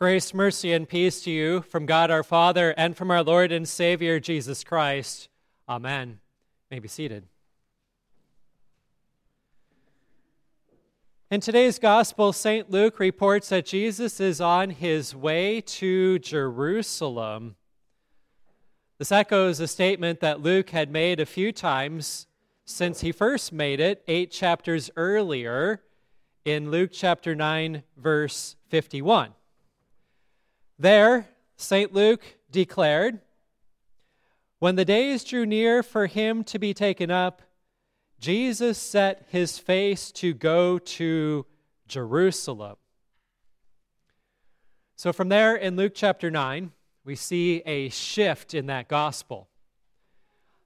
Grace, mercy, and peace to you from God our Father and from our Lord and Savior Jesus Christ. Amen. You may be seated. In today's gospel, St. Luke reports that Jesus is on his way to Jerusalem. This echoes a statement that Luke had made a few times since he first made it eight chapters earlier in Luke chapter 9, verse 51. There, St. Luke declared, When the days drew near for him to be taken up, Jesus set his face to go to Jerusalem. So, from there in Luke chapter 9, we see a shift in that gospel.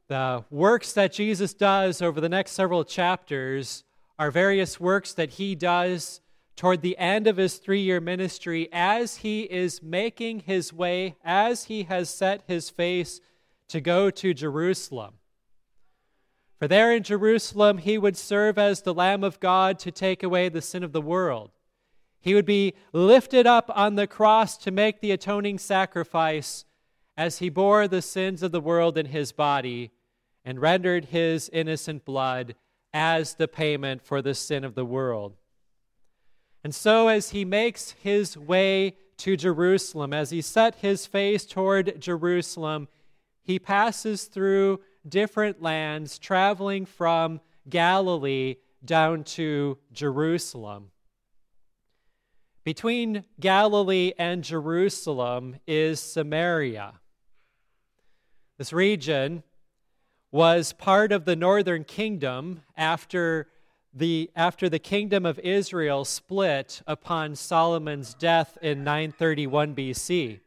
The works that Jesus does over the next several chapters are various works that he does toward the end of his three year ministry as he is making his way, as he has set his face to go to Jerusalem. For there in Jerusalem, he would serve as the Lamb of God to take away the sin of the world. He would be lifted up on the cross to make the atoning sacrifice as he bore the sins of the world in his body and rendered his innocent blood as the payment for the sin of the world. And so, as he makes his way to Jerusalem, as he set his face toward Jerusalem, he passes through different lands, traveling from Galilee down to Jerusalem. Between Galilee and Jerusalem is Samaria. This region was part of the northern kingdom after the, after the kingdom of Israel split upon Solomon's death in 931 BC.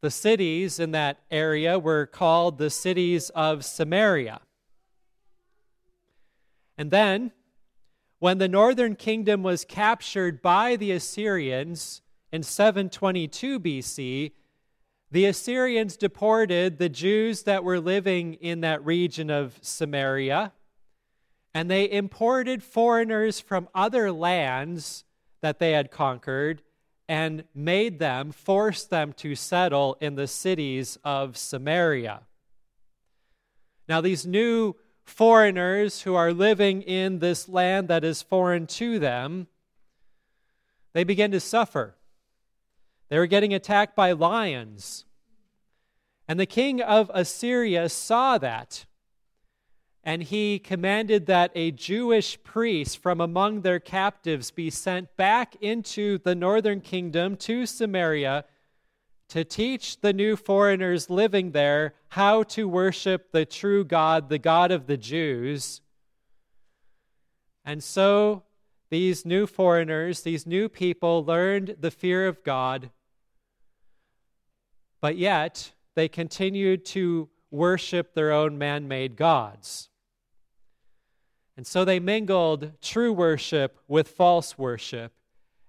The cities in that area were called the cities of Samaria. And then, when the northern kingdom was captured by the Assyrians in 722 BC, the Assyrians deported the Jews that were living in that region of Samaria and they imported foreigners from other lands that they had conquered and made them, forced them to settle in the cities of Samaria. Now, these new foreigners who are living in this land that is foreign to them, they begin to suffer. They were getting attacked by lions. And the king of Assyria saw that and he commanded that a Jewish priest from among their captives be sent back into the northern kingdom to Samaria to teach the new foreigners living there how to worship the true God, the God of the Jews. And so these new foreigners, these new people, learned the fear of God, but yet they continued to worship their own man made gods. And so they mingled true worship with false worship.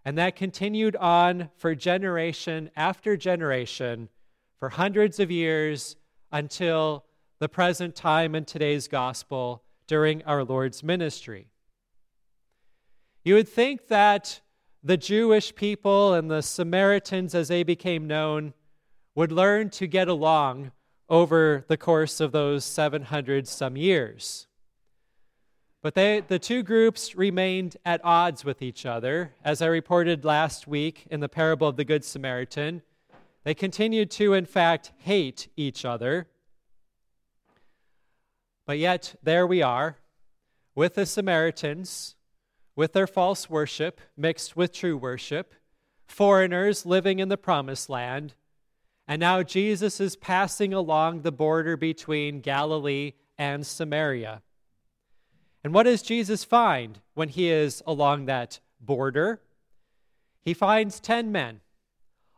And that continued on for generation after generation for hundreds of years until the present time in today's gospel during our Lord's ministry. You would think that the Jewish people and the Samaritans, as they became known, would learn to get along over the course of those 700 some years. But they, the two groups remained at odds with each other. As I reported last week in the parable of the Good Samaritan, they continued to, in fact, hate each other. But yet, there we are with the Samaritans, with their false worship mixed with true worship, foreigners living in the promised land. And now Jesus is passing along the border between Galilee and Samaria. And what does Jesus find when he is along that border? He finds 10 men,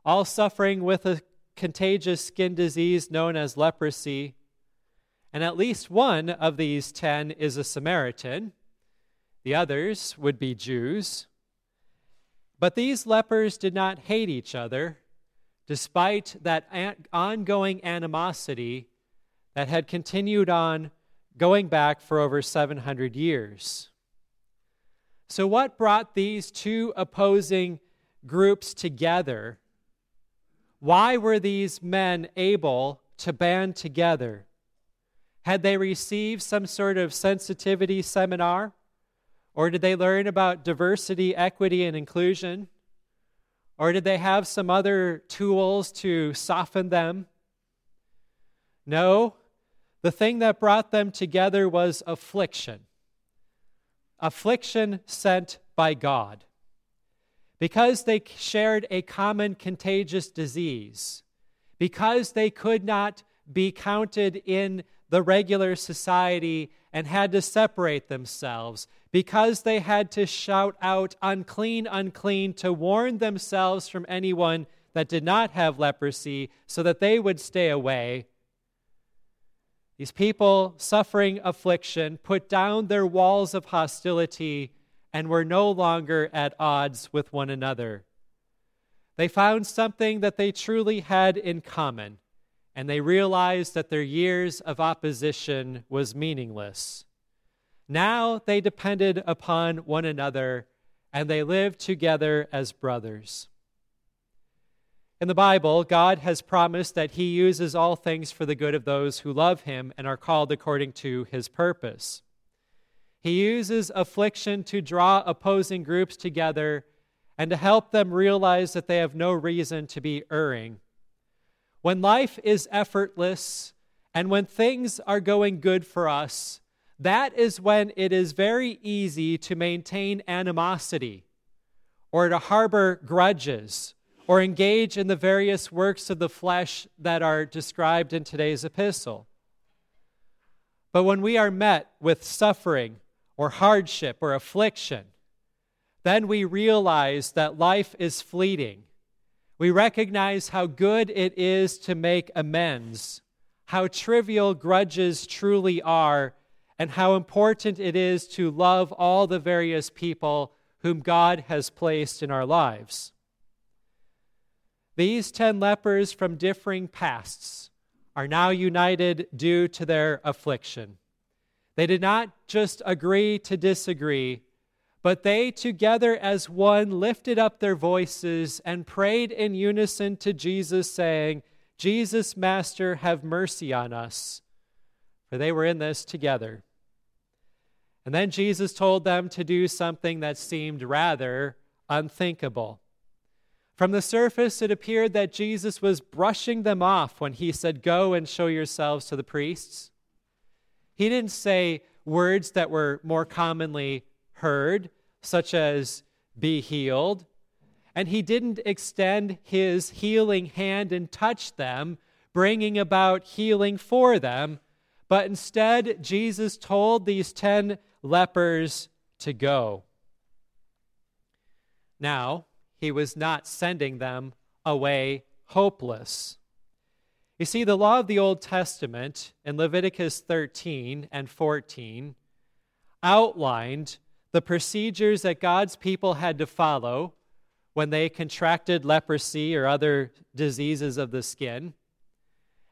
all suffering with a contagious skin disease known as leprosy. And at least one of these 10 is a Samaritan. The others would be Jews. But these lepers did not hate each other, despite that ongoing animosity that had continued on going back for over 700 years. So, what brought these two opposing groups together, why were these men able to band together? Had they received some sort of sensitivity seminar? Or did they learn about diversity, equity, and inclusion? Or did they have some other tools to soften them? No, the thing that brought them together was affliction. Affliction sent by God. Because they shared a common contagious disease, because they could not be counted in the regular society and had to separate themselves, because they had to shout out, unclean, unclean, to warn themselves from anyone that did not have leprosy so that they would stay away. These people suffering affliction put down their walls of hostility and were no longer at odds with one another. They found something that they truly had in common, and they realized that their years of opposition was meaningless. Now they depended upon one another, and they lived together as brothers. In the Bible, God has promised that He uses all things for the good of those who love Him and are called according to His purpose. He uses affliction to draw opposing groups together and to help them realize that they have no reason to be erring. When life is effortless and when things are going good for us, that is when it is very easy to maintain animosity or to harbor grudges or engage in the various works of the flesh that are described in today's epistle. But when we are met with suffering or hardship or affliction, then we realize that life is fleeting. We recognize how good it is to make amends, how trivial grudges truly are, and how important it is to love all the various people whom God has placed in our lives. These ten lepers from differing pasts are now united due to their affliction. They did not just agree to disagree, but they together as one lifted up their voices and prayed in unison to Jesus, saying, Jesus, Master, have mercy on us. For they were in this together. And then Jesus told them to do something that seemed rather unthinkable. From the surface, it appeared that Jesus was brushing them off when he said, Go and show yourselves to the priests. He didn't say words that were more commonly heard, such as, Be healed. And he didn't extend his healing hand and touch them, bringing about healing for them. But instead, Jesus told these 10 lepers to go. Now, he was not sending them away hopeless. You see, the law of the Old Testament in Leviticus 13 and 14 outlined the procedures that God's people had to follow when they contracted leprosy or other diseases of the skin,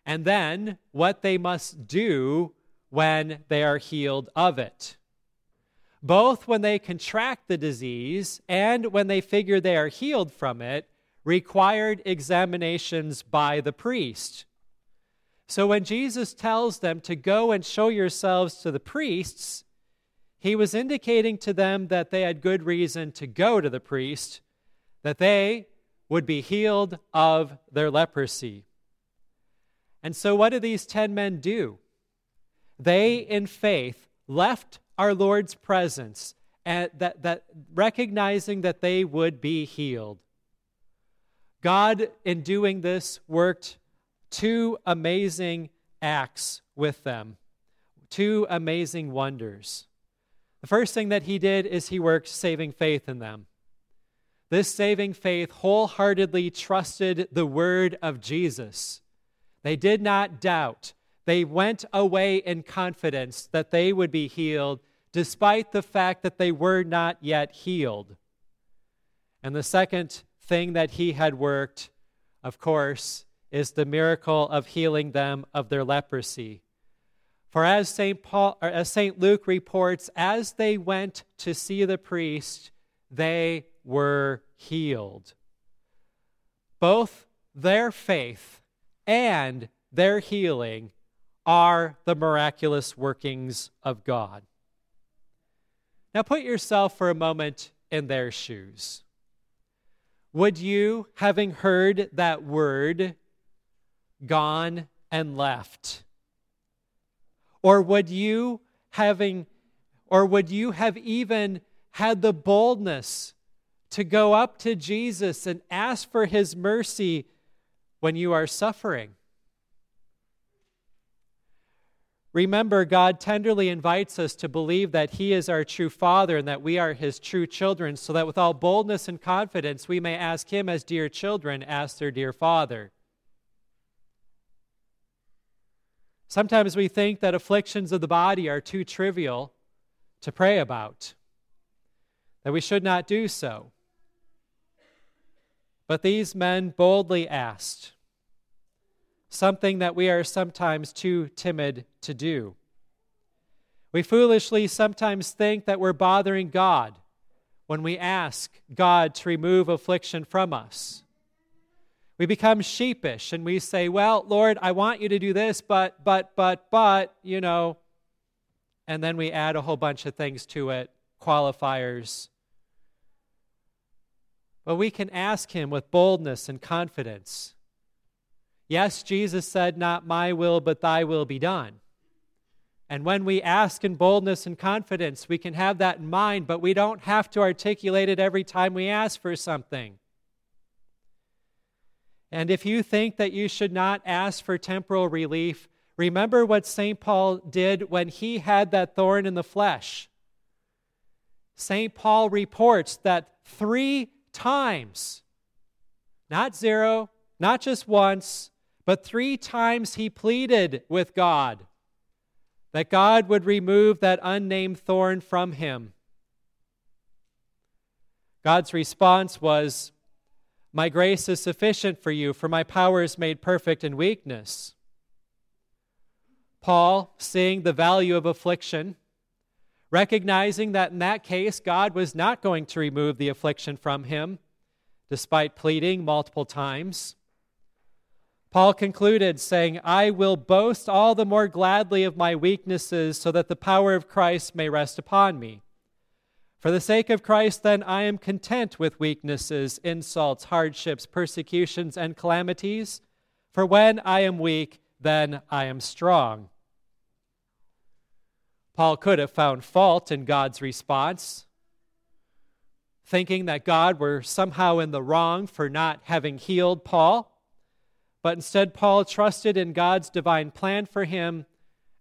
and then what they must do when they are healed of it both when they contract the disease and when they figure they are healed from it, required examinations by the priest. So when Jesus tells them to go and show yourselves to the priests, he was indicating to them that they had good reason to go to the priest, that they would be healed of their leprosy. And so, what do these 10 men do? They, in faith, left our Lord's presence and that, that recognizing that they would be healed. God, in doing this, worked two amazing acts with them, two amazing wonders. The first thing that he did is he worked saving faith in them. This saving faith wholeheartedly trusted the word of Jesus. They did not doubt. They went away in confidence that they would be healed, despite the fact that they were not yet healed. And the second thing that he had worked, of course, is the miracle of healing them of their leprosy. For as St. Paul or as St. Luke reports, as they went to see the priest, they were healed. both their faith and their healing are the miraculous workings of God. Now put yourself for a moment in their shoes. Would you, having heard that word, gone and left? Or would you having or would you have even had the boldness to go up to Jesus and ask for his mercy when you are suffering? Remember, God tenderly invites us to believe that He is our true Father and that we are His true children, so that with all boldness and confidence we may ask Him as dear children ask their dear Father. Sometimes we think that afflictions of the body are too trivial to pray about, that we should not do so. But these men boldly asked something that we are sometimes too timid to do. We foolishly sometimes think that we're bothering God when we ask God to remove affliction from us. We become sheepish and we say, Well, Lord, I want you to do this, but, but, but, but, you know. And then we add a whole bunch of things to it, qualifiers. But we can ask Him with boldness and confidence. Yes, Jesus said, Not my will, but thy will be done. And when we ask in boldness and confidence, we can have that in mind, but we don't have to articulate it every time we ask for something. And if you think that you should not ask for temporal relief, remember what St. Paul did when he had that thorn in the flesh. St. Paul reports that three times, not zero, not just once, but three times he pleaded with God that God would remove that unnamed thorn from him. God's response was, my grace is sufficient for you, for my power is made perfect in weakness. Paul, seeing the value of affliction, recognizing that in that case God was not going to remove the affliction from him, despite pleading multiple times, Paul concluded, saying, I will boast all the more gladly of my weaknesses, so that the power of Christ may rest upon me. For the sake of Christ, then, I am content with weaknesses, insults, hardships, persecutions, and calamities. For when I am weak, then I am strong. Paul could have found fault in God's response, thinking that God were somehow in the wrong for not having healed Paul. But instead, Paul trusted in God's divine plan for him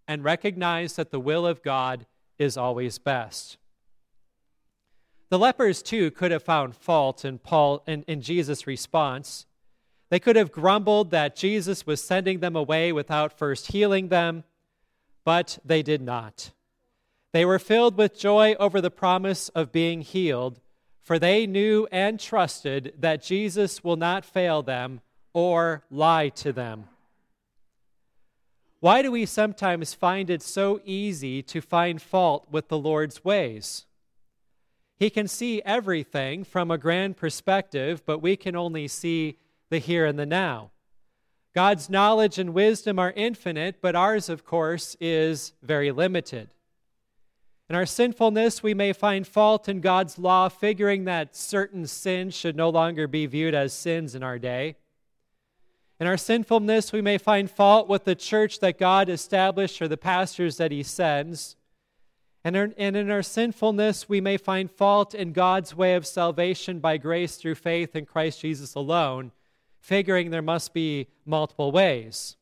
and recognized that the will of God is always best. The lepers, too, could have found fault in, Paul, in, in Jesus' response. They could have grumbled that Jesus was sending them away without first healing them, but they did not. They were filled with joy over the promise of being healed, for they knew and trusted that Jesus will not fail them or lie to them. Why do we sometimes find it so easy to find fault with the Lord's ways? He can see everything from a grand perspective, but we can only see the here and the now. God's knowledge and wisdom are infinite, but ours, of course, is very limited. In our sinfulness, we may find fault in God's law, figuring that certain sins should no longer be viewed as sins in our day. In our sinfulness, we may find fault with the church that God established or the pastors that He sends. And, in our sinfulness, we may find fault in God's way of salvation by grace through faith in Christ Jesus alone, figuring there must be multiple ways.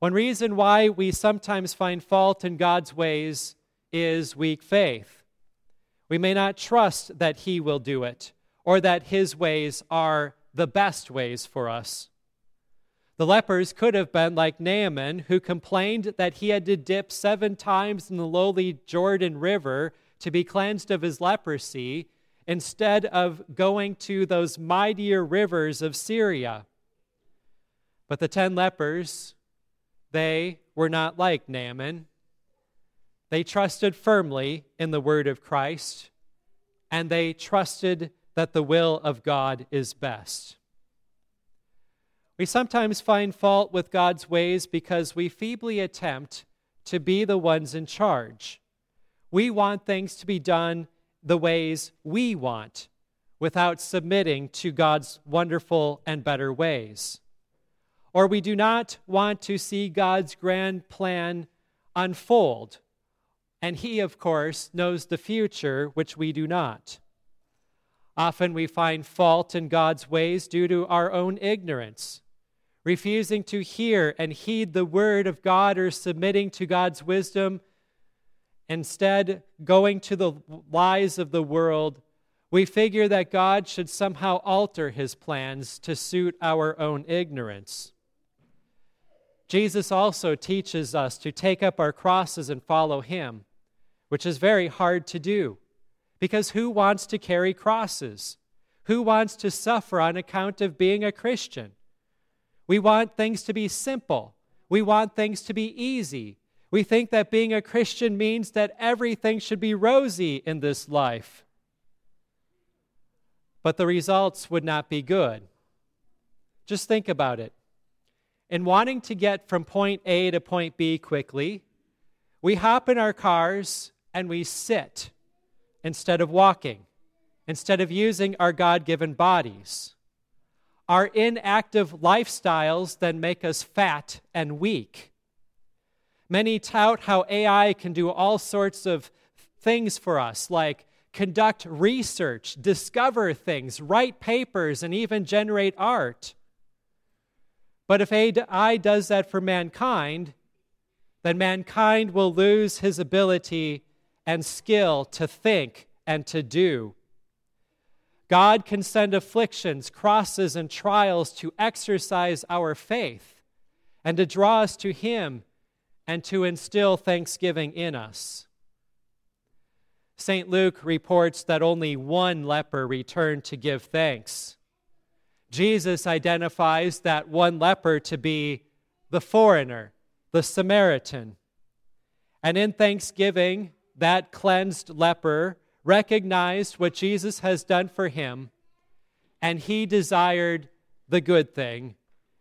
One reason why we sometimes find fault in God's ways is weak faith. We may not trust that He will do it or that His ways are the best ways for us. The lepers could have been like Naaman, who complained that he had to dip seven times in the lowly Jordan River to be cleansed of his leprosy, instead of going to those mightier rivers of Syria. But the ten lepers, they were not like Naaman. They trusted firmly in the word of Christ, and they trusted that the will of God is best. We sometimes find fault with God's ways because we feebly attempt to be the ones in charge. We want things to be done the ways we want without submitting to God's wonderful and better ways. Or we do not want to see God's grand plan unfold. And He, of course, knows the future, which we do not. Often we find fault in God's ways due to our own ignorance, refusing to hear and heed the word of God or submitting to God's wisdom. Instead, going to the lies of the world, we figure that God should somehow alter his plans to suit our own ignorance. Jesus also teaches us to take up our crosses and follow him, which is very hard to do. Because who wants to carry crosses? Who wants to suffer on account of being a Christian? We want things to be simple. We want things to be easy. We think that being a Christian means that everything should be rosy in this life. But the results would not be good. Just think about it In wanting to get from point A to point B quickly, we hop in our cars and we sit instead of walking, instead of using our God given bodies. Our inactive lifestyles then make us fat and weak. Many tout how AI can do all sorts of things for us, like conduct research, discover things, write papers, and even generate art. But if AI does that for mankind, then mankind will lose his ability and skill to think and to do. God can send afflictions, crosses, and trials to exercise our faith and to draw us to Him and to instill thanksgiving in us. St. Luke reports that only one leper returned to give thanks. Jesus identifies that one leper to be the foreigner, the Samaritan. And in thanksgiving, that cleansed leper recognized what Jesus has done for him, and he desired the good thing,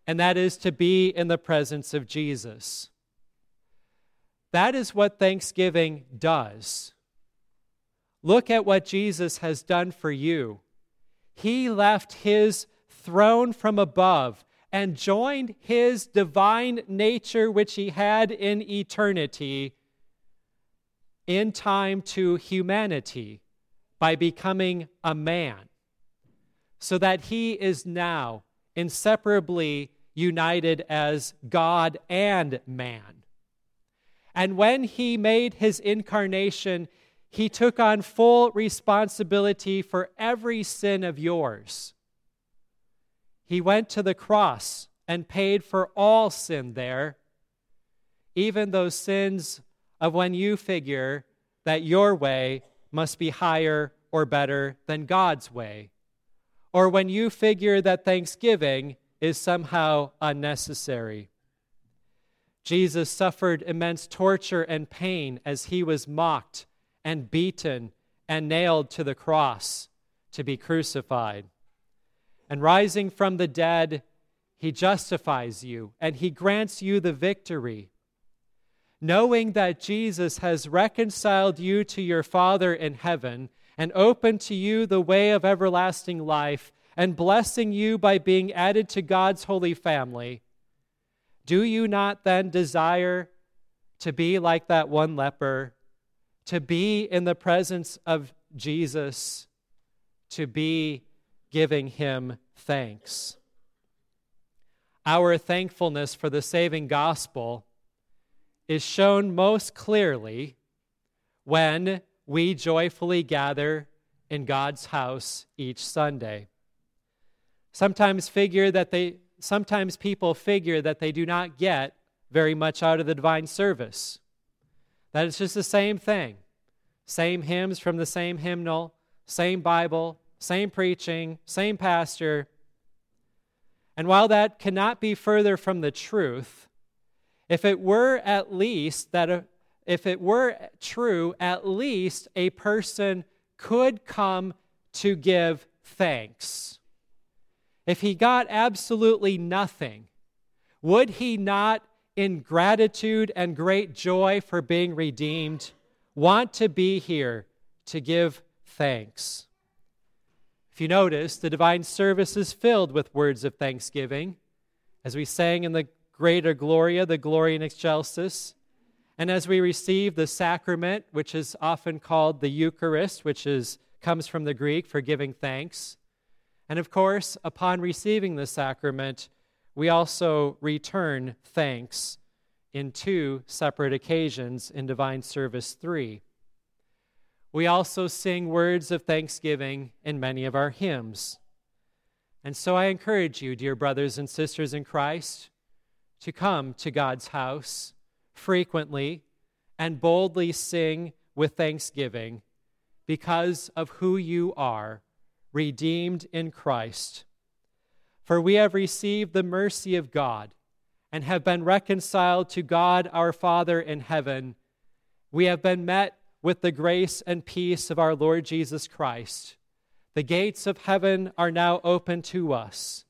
and that is to be in the presence of Jesus. That is what thanksgiving does. Look at what Jesus has done for you. He left his throne from above and joined his divine nature, which he had in eternity, in time to humanity by becoming a man, so that he is now inseparably united as God and man. And when he made his incarnation, he took on full responsibility for every sin of yours he went to the cross and paid for all sin there, even those sins of when you figure that your way must be higher or better than God's way, or when you figure that thanksgiving is somehow unnecessary. Jesus suffered immense torture and pain as he was mocked and beaten and nailed to the cross to be crucified. And rising from the dead, he justifies you and he grants you the victory. Knowing that Jesus has reconciled you to your Father in heaven and opened to you the way of everlasting life and blessing you by being added to God's holy family, do you not then desire to be like that one leper, to be in the presence of Jesus, to be giving him thanks. Our thankfulness for the saving gospel is shown most clearly when we joyfully gather in God's house each Sunday. Sometimes figure that they sometimes people figure that they do not get very much out of the divine service. That it's just the same thing. Same hymns from the same hymnal, same Bible, same preaching, same pastor. And while that cannot be further from the truth, if it were at least that a, if it were true, at least a person could come to give thanks. if he got absolutely nothing, would he not, in gratitude and great joy for being redeemed, want to be here to give thanks? If you notice, the divine service is filled with words of thanksgiving, as we sang in the Greater Gloria, the Gloria in Excelsis, and as we receive the sacrament, which is often called the Eucharist, which is, comes from the Greek for giving thanks. And of course, upon receiving the sacrament, we also return thanks in two separate occasions in Divine Service 3. We also sing words of thanksgiving in many of our hymns. And so I encourage you, dear brothers and sisters in Christ, to come to God's house frequently and boldly sing with thanksgiving because of who you are, redeemed in Christ. For we have received the mercy of God and have been reconciled to God our Father in heaven. We have been met with the grace and peace of our Lord Jesus Christ. The gates of heaven are now open to us.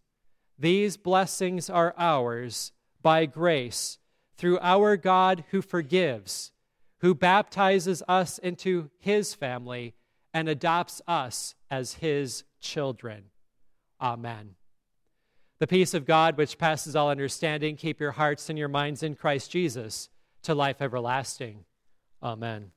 These blessings are ours by grace through our God who forgives, who baptizes us into his family and adopts us as his children. Amen. The peace of God, which passes all understanding, keep your hearts and your minds in Christ Jesus to life everlasting. Amen.